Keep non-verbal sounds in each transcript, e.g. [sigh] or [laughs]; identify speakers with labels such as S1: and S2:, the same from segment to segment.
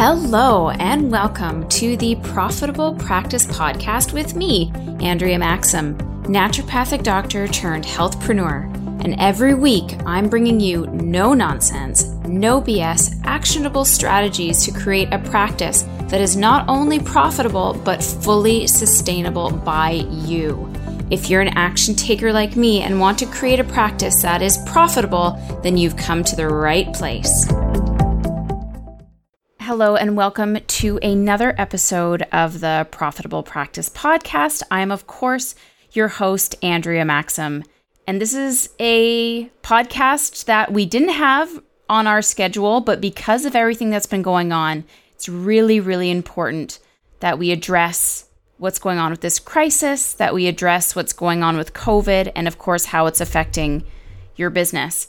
S1: Hello, and welcome to the Profitable Practice Podcast with me, Andrea Maxim, naturopathic doctor turned healthpreneur. And every week, I'm bringing you no nonsense, no BS, actionable strategies to create a practice that is not only profitable, but fully sustainable by you. If you're an action taker like me and want to create a practice that is profitable, then you've come to the right place. Hello, and welcome to another episode of the Profitable Practice Podcast. I am, of course, your host, Andrea Maxim. And this is a podcast that we didn't have on our schedule, but because of everything that's been going on, it's really, really important that we address what's going on with this crisis, that we address what's going on with COVID, and of course, how it's affecting your business.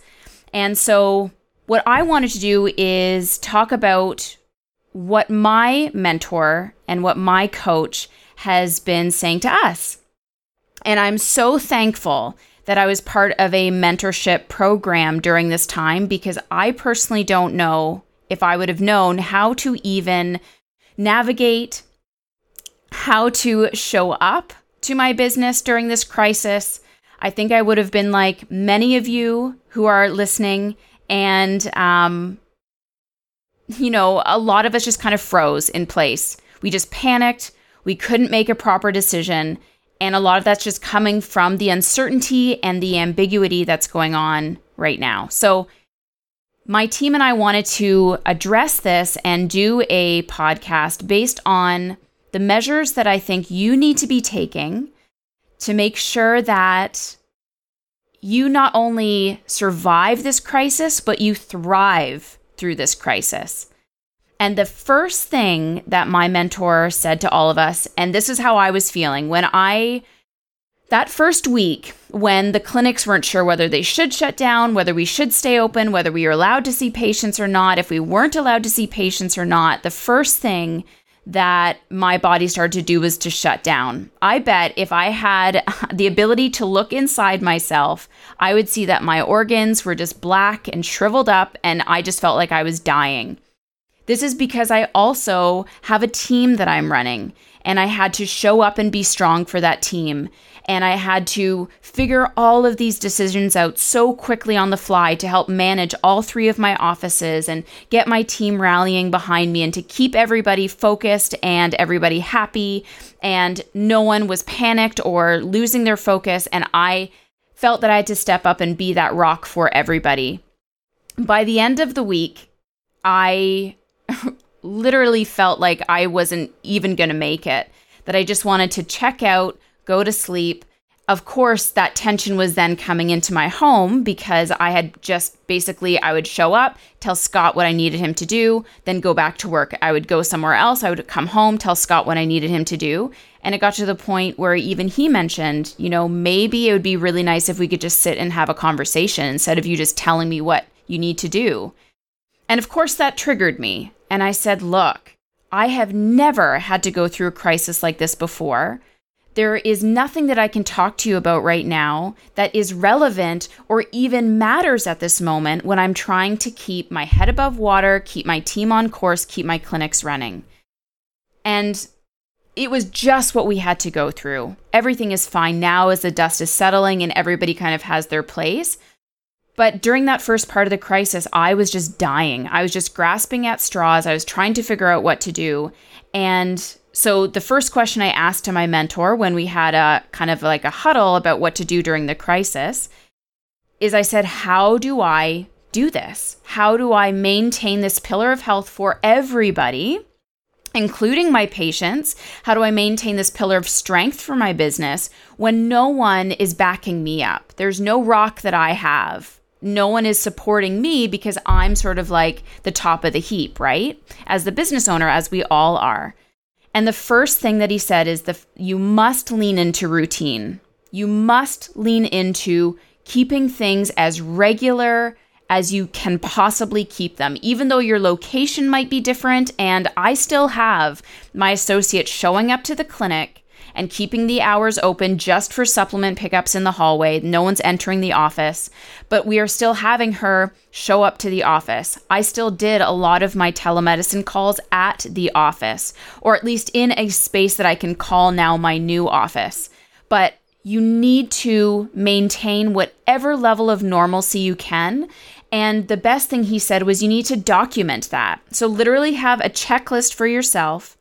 S1: And so, what I wanted to do is talk about what my mentor and what my coach has been saying to us. And I'm so thankful that I was part of a mentorship program during this time because I personally don't know if I would have known how to even navigate, how to show up to my business during this crisis. I think I would have been like many of you who are listening and um, you know, a lot of us just kind of froze in place. We just panicked. We couldn't make a proper decision. And a lot of that's just coming from the uncertainty and the ambiguity that's going on right now. So, my team and I wanted to address this and do a podcast based on the measures that I think you need to be taking to make sure that you not only survive this crisis, but you thrive through this crisis. And the first thing that my mentor said to all of us, and this is how I was feeling when I, that first week, when the clinics weren't sure whether they should shut down, whether we should stay open, whether we were allowed to see patients or not, if we weren't allowed to see patients or not, the first thing that my body started to do was to shut down. I bet if I had [laughs] the ability to look inside myself, I would see that my organs were just black and shriveled up, and I just felt like I was dying. This is because I also have a team that I'm running, and I had to show up and be strong for that team. And I had to figure all of these decisions out so quickly on the fly to help manage all three of my offices and get my team rallying behind me and to keep everybody focused and everybody happy. And no one was panicked or losing their focus. And I felt that I had to step up and be that rock for everybody. By the end of the week, I [laughs] literally felt like I wasn't even going to make it, that I just wanted to check out go to sleep. Of course, that tension was then coming into my home because I had just basically, I would show up, tell Scott what I needed him to do, then go back to work. I would go somewhere else. I would come home, tell Scott what I needed him to do. And it got to the point where even he mentioned, you know, maybe it would be really nice if we could just sit and have a conversation instead of you just telling me what you need to do. And of course, that triggered me. And I said, look, I have never had to go through a crisis like this before. There is nothing that I can talk to you about right now that is relevant or even matters at this moment when I'm trying to keep my head above water, keep my team on course, keep my clinics running. And it was just what we had to go through. Everything is fine now as the dust is settling and everybody kind of has their place. But during that first part of the crisis, I was just dying. I was just grasping at straws. I was trying to figure out what to do. And so the first question I asked to my mentor when we had a kind of like a huddle about what to do during the crisis is I said, How do I do this? How do I maintain this pillar of health for everybody? Including my patients, how do I maintain this pillar of strength for my business when no one is backing me up? There's no rock that I have no one is supporting me because I'm sort of like the top of the heap, right? As the business owner, as we all are. And the first thing that he said is the you must lean into routine. You must lean into keeping things as regular as you can possibly keep them, even though your location might be different. And I still have my associates showing up to the clinic and keeping the hours open just for supplement pickups in the hallway. No one's entering the office, but we are still having her show up to the office. I still did a lot of my telemedicine calls at the office, or at least in a space that I can call now my new office. But you need to maintain whatever level of normalcy you can. And the best thing he said was you need to document that. So, literally, have a checklist for yourself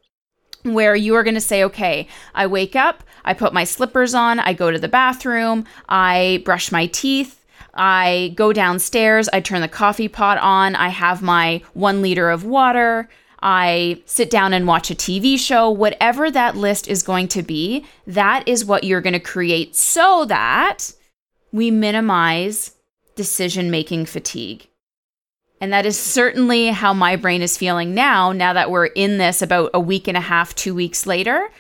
S1: where you are going to say, okay, I wake up, I put my slippers on, I go to the bathroom, I brush my teeth, I go downstairs, I turn the coffee pot on, I have my one liter of water, I sit down and watch a TV show, whatever that list is going to be, that is what you're going to create so that we minimize decision making fatigue. And that is certainly how my brain is feeling now, now that we're in this about a week and a half, two weeks later.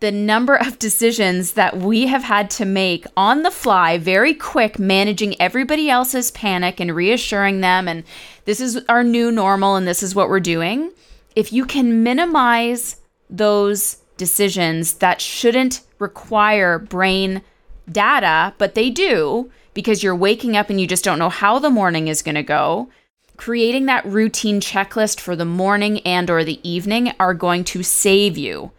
S1: The number of decisions that we have had to make on the fly, very quick, managing everybody else's panic and reassuring them, and this is our new normal and this is what we're doing if you can minimize those decisions that shouldn't require brain data, but they do because you're waking up and you just don't know how the morning is going to go, creating that routine checklist for the morning and or the evening are going to save you.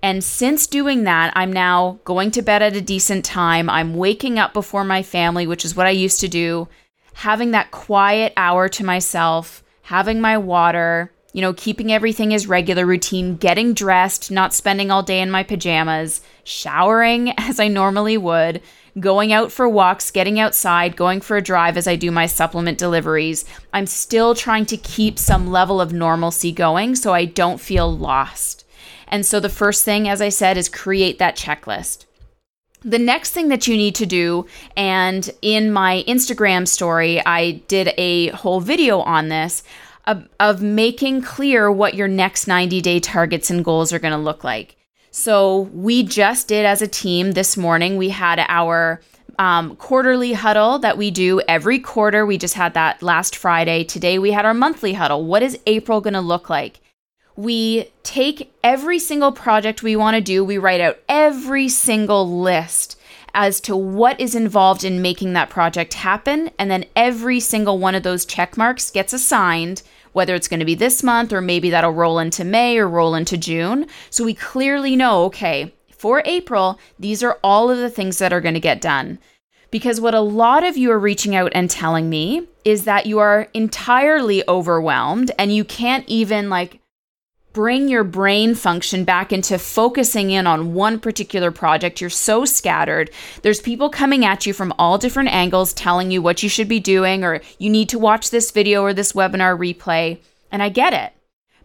S1: And since doing that, I'm now going to bed at a decent time. I'm waking up before my family, which is what I used to do, having that quiet hour to myself, having my water, you know, keeping everything as regular routine, getting dressed, not spending all day in my pajamas, showering [laughs] as I normally would, going out for walks, getting outside, going for a drive as I do my supplement deliveries. I'm still trying to keep some level of normalcy going so I don't feel lost. And so the first thing, as I said, is create that checklist. The next thing that you need to do, and in my Instagram story, I did a whole video on this of, making clear what your next 90 day targets and goals are going to look like. So, we just did as a team this morning, we had our um, quarterly huddle that we do every quarter. We just had that last Friday. Today, we had our monthly huddle. What is April going to look like? We take every single project we want to do, we write out every single list as to what is involved in making that project happen. And then every single one of those check marks gets assigned whether it's going to be this month or maybe that'll roll into May or roll into June. So we clearly know, okay, for April, these are all of the things that are going to get done. Because what a lot of you are reaching out and telling me is that you are entirely overwhelmed and you can't even like bring your brain function back into focusing in on one particular project. You're so scattered. There's people coming at you from all different angles telling you what you should be doing, or you need to watch this video or this webinar replay. And I get it.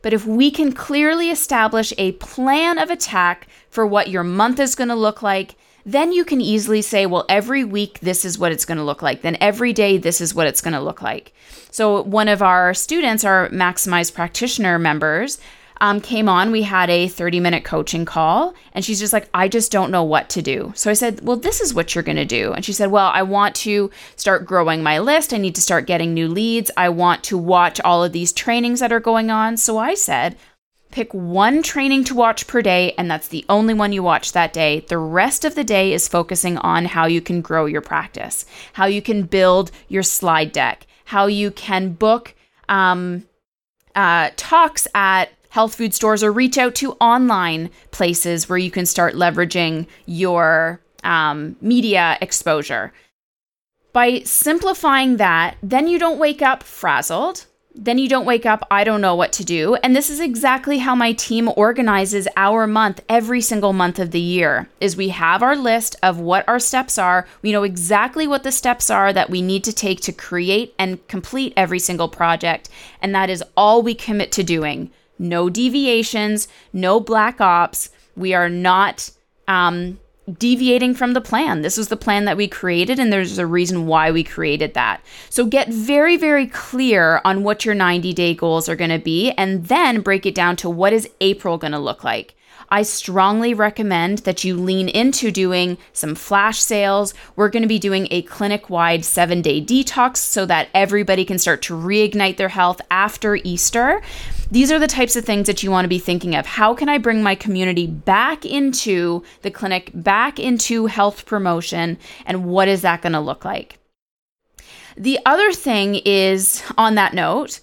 S1: But if we can clearly establish a plan of attack for what your month is going to look like, then you can easily say, well, every week, this is what it's going to look like. Then every day, this is what it's going to look like. So, one of our students, our Maximize Practitioner members, um, came on. We had a 30 minute coaching call, and she's just like, I just don't know what to do. So I said, Well, this is what you're going to do. And she said, Well, I want to start growing my list. I need to start getting new leads. I want to watch all of these trainings that are going on. So I said, Pick one training to watch per day, and that's the only one you watch that day. The rest of the day is focusing on how you can grow your practice, how you can build your slide deck, how you can book um, uh, talks at health food stores or reach out to online places where you can start leveraging your um, media exposure. By simplifying that, then you don't wake up frazzled. Then you don't wake up, I don't know what to do. And this is exactly how my team organizes our month every single month of the year. Is we have our list of what our steps are. We know exactly what the steps are that we need to take to create and complete every single project, and that is all we commit to doing no deviations, no black ops. We are not um, deviating from the plan. This is the plan that we created, and there's a reason why we created that. So get very, very clear on what your 90 day goals are going to be, and then break it down to what is April going to look like. I strongly recommend that you lean into doing some flash sales. We're going to be doing a clinic wide seven day detox so that everybody can start to reignite their health after Easter. These are the types of things that you want to be thinking of. How can I bring my community back into the clinic, back into health promotion, and what is that going to look like? The other thing is, on that note,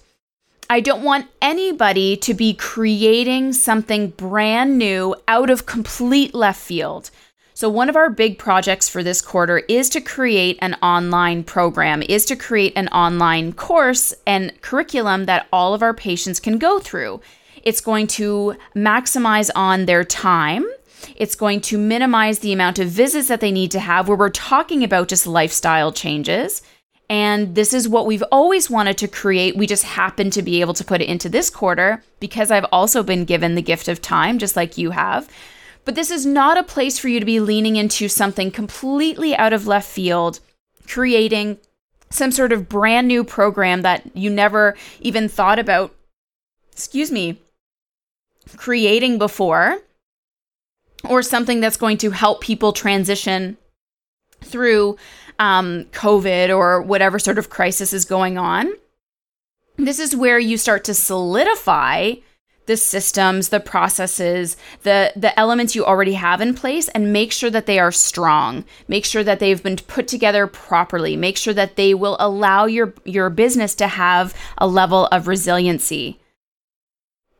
S1: I don't want anybody to be creating something brand new out of complete left field. So, one of our big projects for this quarter is to create an online program, is to create an online course and curriculum that all of our patients can go through. It's going to maximize on their time. It's going to minimize the amount of visits that they need to have, where we're talking about just lifestyle changes. And this is what we've always wanted to create. We just happen to be able to put it into this quarter because I've also been given the gift of time, just like you have. But this is not a place for you to be leaning into something completely out of left field, creating some sort of brand new program that you never even thought about, excuse me, creating before, or something that's going to help people transition through um, COVID or whatever sort of crisis is going on. This is where you start to solidify the systems, the processes, the the elements you already have in place and make sure that they are strong. Make sure that they've been put together properly. Make sure that they will allow your your business to have a level of resiliency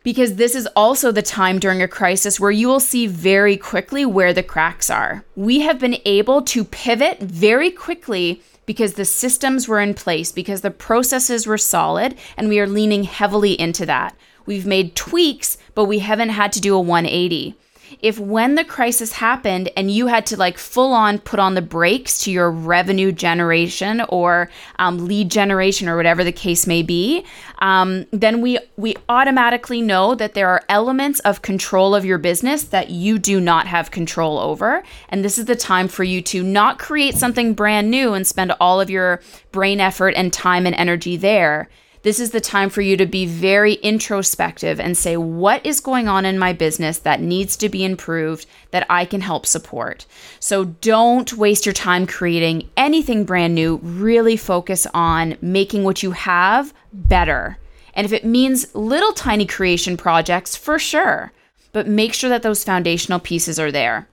S1: because this is also the time during a crisis where you will see very quickly where the cracks are. We have been able to pivot very quickly because the systems were in place, because the processes were solid, and we are leaning heavily into that. We've made tweaks, but we haven't had to do a 180 if when the crisis happened and you had to like full on put on the brakes to your revenue generation or um, lead generation or whatever the case may be, um, then we we automatically know that there are elements of control of your business that you do not have control over, and this is the time for you to not create something brand new and spend all of your brain effort and time and energy there this is the time for you to be very introspective and say, what is going on in my business that needs to be improved that I can help support? So don't waste your time creating anything brand new. Really focus on making what you have better. And if it means little tiny creation projects, for sure, but make sure that those foundational pieces are there.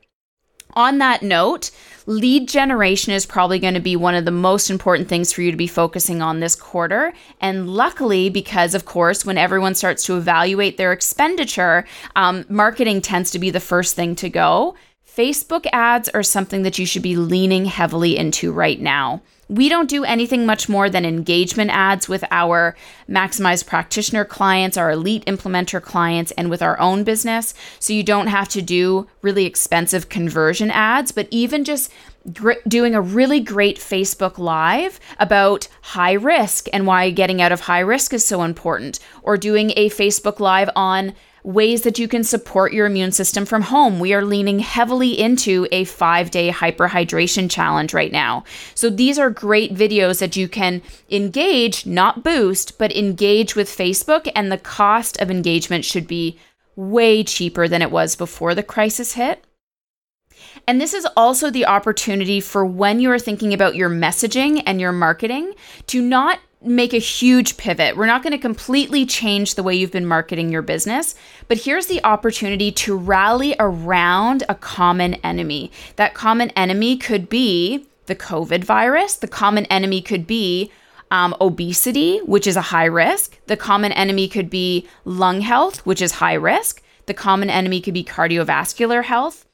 S1: On that note, lead generation is probably going to be one of the most important things for you to be focusing on this quarter. And luckily, because of course, when everyone starts to evaluate their expenditure, um, marketing tends to be the first thing to go. Facebook ads are something that you should be leaning heavily into right now. We don't do anything much more than engagement ads with our maximized practitioner clients, our elite implementer clients, and with our own business. So you don't have to do really expensive conversion ads, but even just gr- doing a really great Facebook Live about high risk and why getting out of high risk is so important, or doing a Facebook Live on ways that you can support your immune system from home. We are leaning heavily into a five day hyperhydration challenge right now. So these are great videos that you can engage, not boost, but engage with Facebook. And the cost of engagement should be way cheaper than it was before the crisis hit. And this is also the opportunity for when you are thinking about your messaging and your marketing to not make a huge pivot. We're not going to completely change the way you've been marketing your business, but here's the opportunity to rally around a common enemy. That common enemy could be the COVID virus, the common enemy could be um, obesity, which is a high risk. The common enemy could be lung health, which is high risk. The common enemy could be cardiovascular health,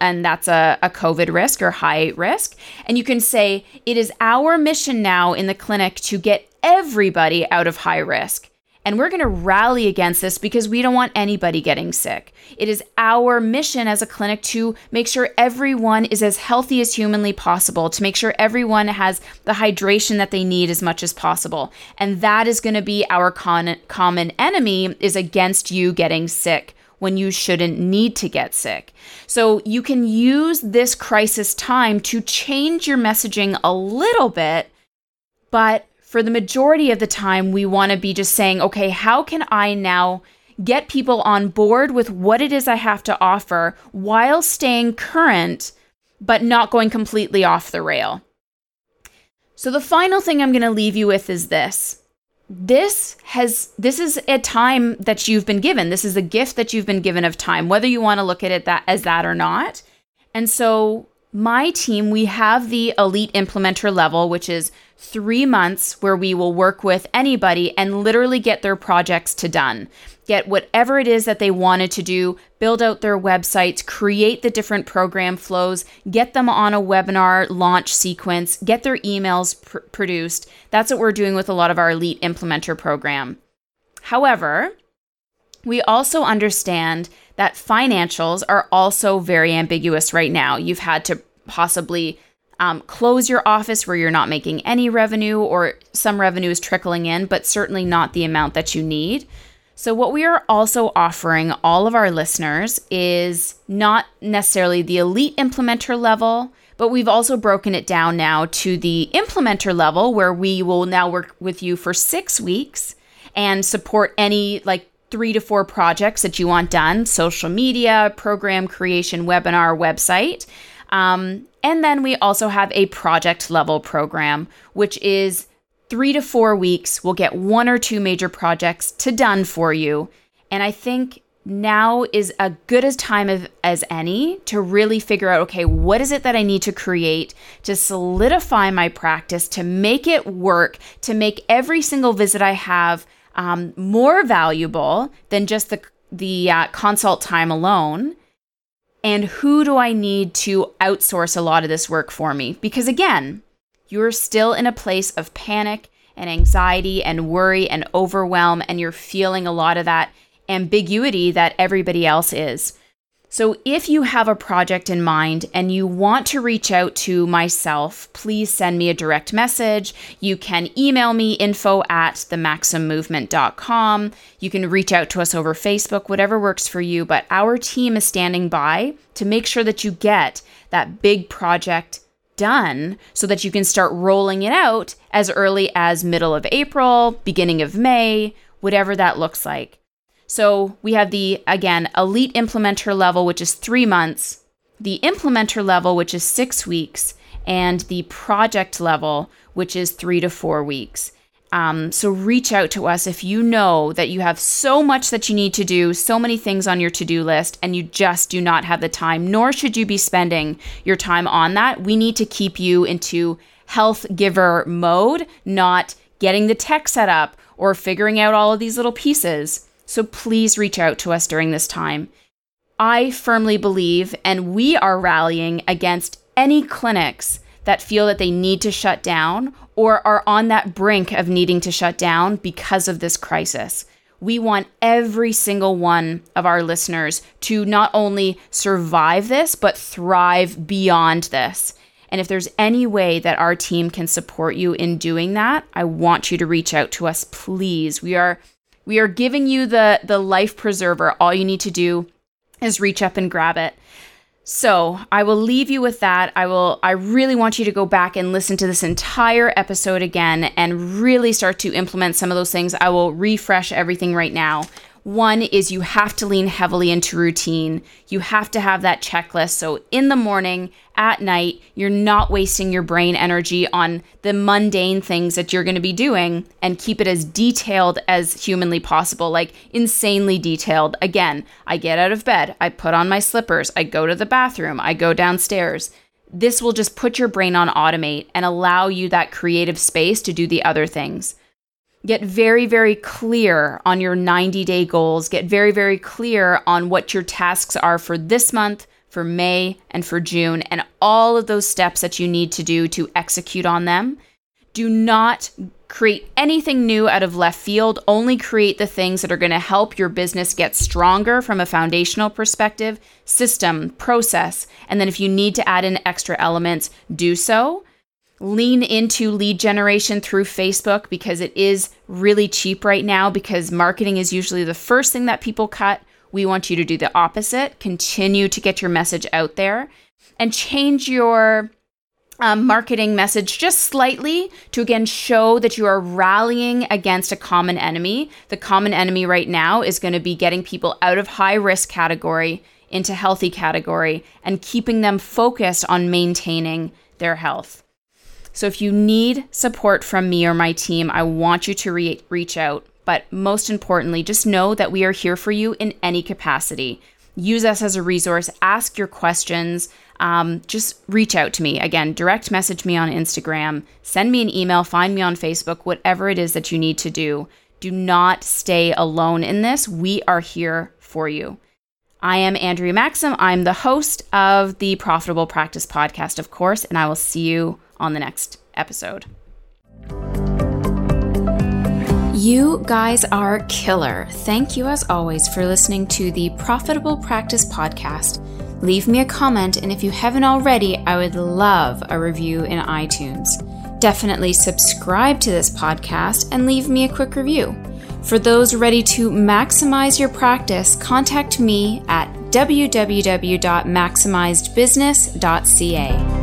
S1: and that's a, a COVID risk or high risk. And you can say, it is our mission now in the clinic to get everybody out of high risk. And we're going to rally against this because we don't want anybody getting sick. It is our mission as a clinic to make sure everyone is as healthy as humanly possible, to make sure everyone has the hydration that they need as much as possible. And that is going to be our con- common enemy is against you getting sick when you shouldn't need to get sick. So you can use this crisis time to change your messaging a little bit, but for the majority of the time, we want to be just saying, okay, how can I now get people on board with what it is I have to offer while staying current, but not going completely off the rail. So, the final thing I'm going to leave you with is this this has this is a time that you've been given. This is a gift that you've been given of time whether you want to look at it that as that or not. And so my team we have the elite implementer level which is 3 months where we will work with anybody and literally get their projects to done get whatever it is that they wanted to do, build out their websites, create the different program flows, get them on a webinar launch sequence, get their emails pr- produced. That's what we're doing with a lot of our elite implementer program. However, we also understand that financials are also very ambiguous right now. You've had to possibly um, close your office where you're not making any revenue or some revenue is trickling in, but certainly not the amount that you need. So, what we are also offering all of our listeners is not necessarily the elite implementer level, but we've also broken it down now to the implementer level where we will now work with you for six weeks and support any like three to four projects that you want done social media, program creation, webinar, website. Um, and then we also have a project level program, which is three to four weeks, we'll get one or two major projects to done for you. And I think now is a good as time of, as any to really figure out okay, what is it that I need to create to solidify my practice, to make it work, to make every single visit I have um, more valuable than just the, the uh, consult time alone. And who do I need to outsource a lot of this work for me? Because again, you're still in a place of panic and anxiety and worry and overwhelm, and you're feeling a lot of that ambiguity that everybody else is. So, if you have a project in mind and you want to reach out to myself, please send me a direct message. You can email me info at themaximmovement.com. You can reach out to us over Facebook, whatever works for you. But our team is standing by to make sure that you get that big project done so that you can start rolling it out as early as middle of April, beginning of May, whatever that looks like. So we have the, again, elite implementer level, which is three months, the implementer level, which is six weeks, and the project level, which is three to four weeks. Um, so reach out to us if you know that you have so much that you need to do, so many things on your to do list, and you just do not have the time, nor should you be spending your time on that. We need to keep you into health giver mode, not getting the tech set up or figuring out all of these little pieces. So please reach out to us during this time. I firmly believe, and we are rallying against any clinics that feel that they need to shut down or are on that brink of needing to shut down because of this crisis. We want every single one of our listeners to not only survive this, but thrive beyond this. And if there's any way that our team can support you in doing that, I want you to reach out to us, please. We are we are giving you the the life preserver. All you need to do is reach up and grab it. So I will leave you with that. I will I really want you to go back and listen to this entire episode again and really start to implement some of those things. I will refresh everything right now. One is you have to lean heavily into routine. You have to have that checklist. So in the morning, at night, you're not wasting your brain energy on the mundane things that you're going to be doing and keep it as detailed as humanly possible, like insanely detailed. Again, I get out of bed, I put on my slippers, I go to the bathroom, I go downstairs. This will just put your brain on automate and allow you that creative space to do the other things. Get very, very clear on your 90 day goals. Get very, very clear on what your tasks are for this month, for May, and for June, and all of those steps that you need to do to execute on them. Do not create anything new out of left field. Only create the things that are going to help your business get stronger from a foundational perspective, system, process. And then if you need to add in extra elements, do so lean into lead generation through Facebook because it is really cheap right now because marketing is usually the first thing that people cut. We want you to do the opposite, continue to get your message out there and change your um, marketing message just slightly to again show that you are rallying against a common enemy. The common enemy right now is going to be getting people out of high risk category into healthy category and keeping them focused on maintaining their health. So if you need support from me or my team, I want you to re- reach out. But most importantly, just know that we are here for you in any capacity. Use us as a resource, ask your questions um, just reach out to me. Again, direct message me on Instagram, send me an email, find me on Facebook, whatever it is that you need to do. Do not stay alone in this. We are here for you. I am Andrea Maxim. I'm the host of the Profitable Practice Podcast, of course, and I will see you on the next episode. You guys are killer. Thank you, as always, for listening to the Profitable Practice Podcast leave me a comment, and if you haven't already, I would love a review in iTunes. Definitely subscribe to this podcast and leave me a quick review. For those ready to maximize your practice, contact me at www.maximizedbusiness.ca.